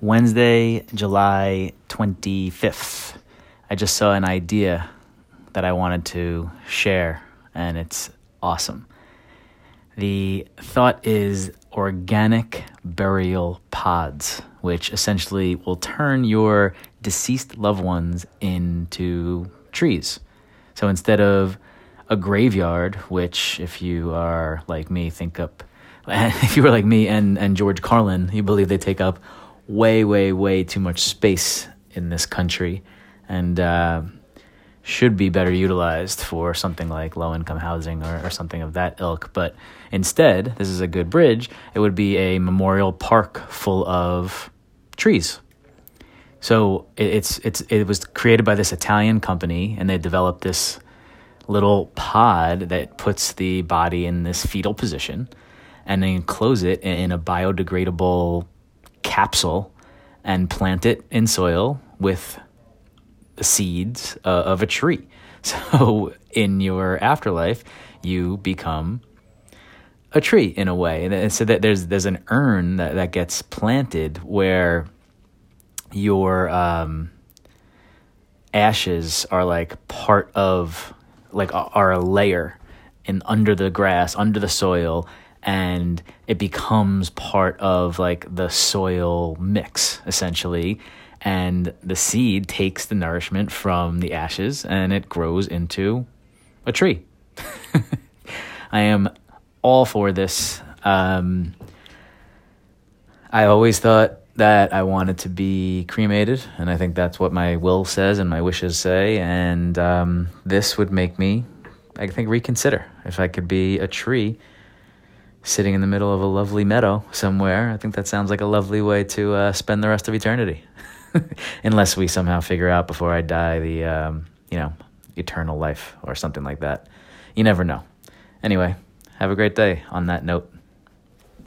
Wednesday, July 25th. I just saw an idea that I wanted to share, and it's awesome. The thought is organic burial pods, which essentially will turn your deceased loved ones into trees. So instead of a graveyard, which, if you are like me, think up, if you were like me and, and George Carlin, you believe they take up way, way, way too much space in this country and uh, should be better utilized for something like low income housing or, or something of that ilk. But instead, this is a good bridge, it would be a memorial park full of trees. So it, it's it's it was created by this Italian company, and they developed this little pod that puts the body in this fetal position, and they enclose it in a biodegradable capsule and plant it in soil with the seeds uh, of a tree. So in your afterlife, you become a tree in a way. And so that there's there's an urn that, that gets planted where your um, ashes are like part of like are a layer in under the grass, under the soil, and it becomes part of like the soil mix essentially. And the seed takes the nourishment from the ashes and it grows into a tree. I am all for this. Um, i always thought that i wanted to be cremated and i think that's what my will says and my wishes say and um, this would make me i think reconsider if i could be a tree sitting in the middle of a lovely meadow somewhere. I think that sounds like a lovely way to uh, spend the rest of eternity. Unless we somehow figure out before I die the, um, you know, eternal life or something like that. You never know. Anyway, have a great day on that note.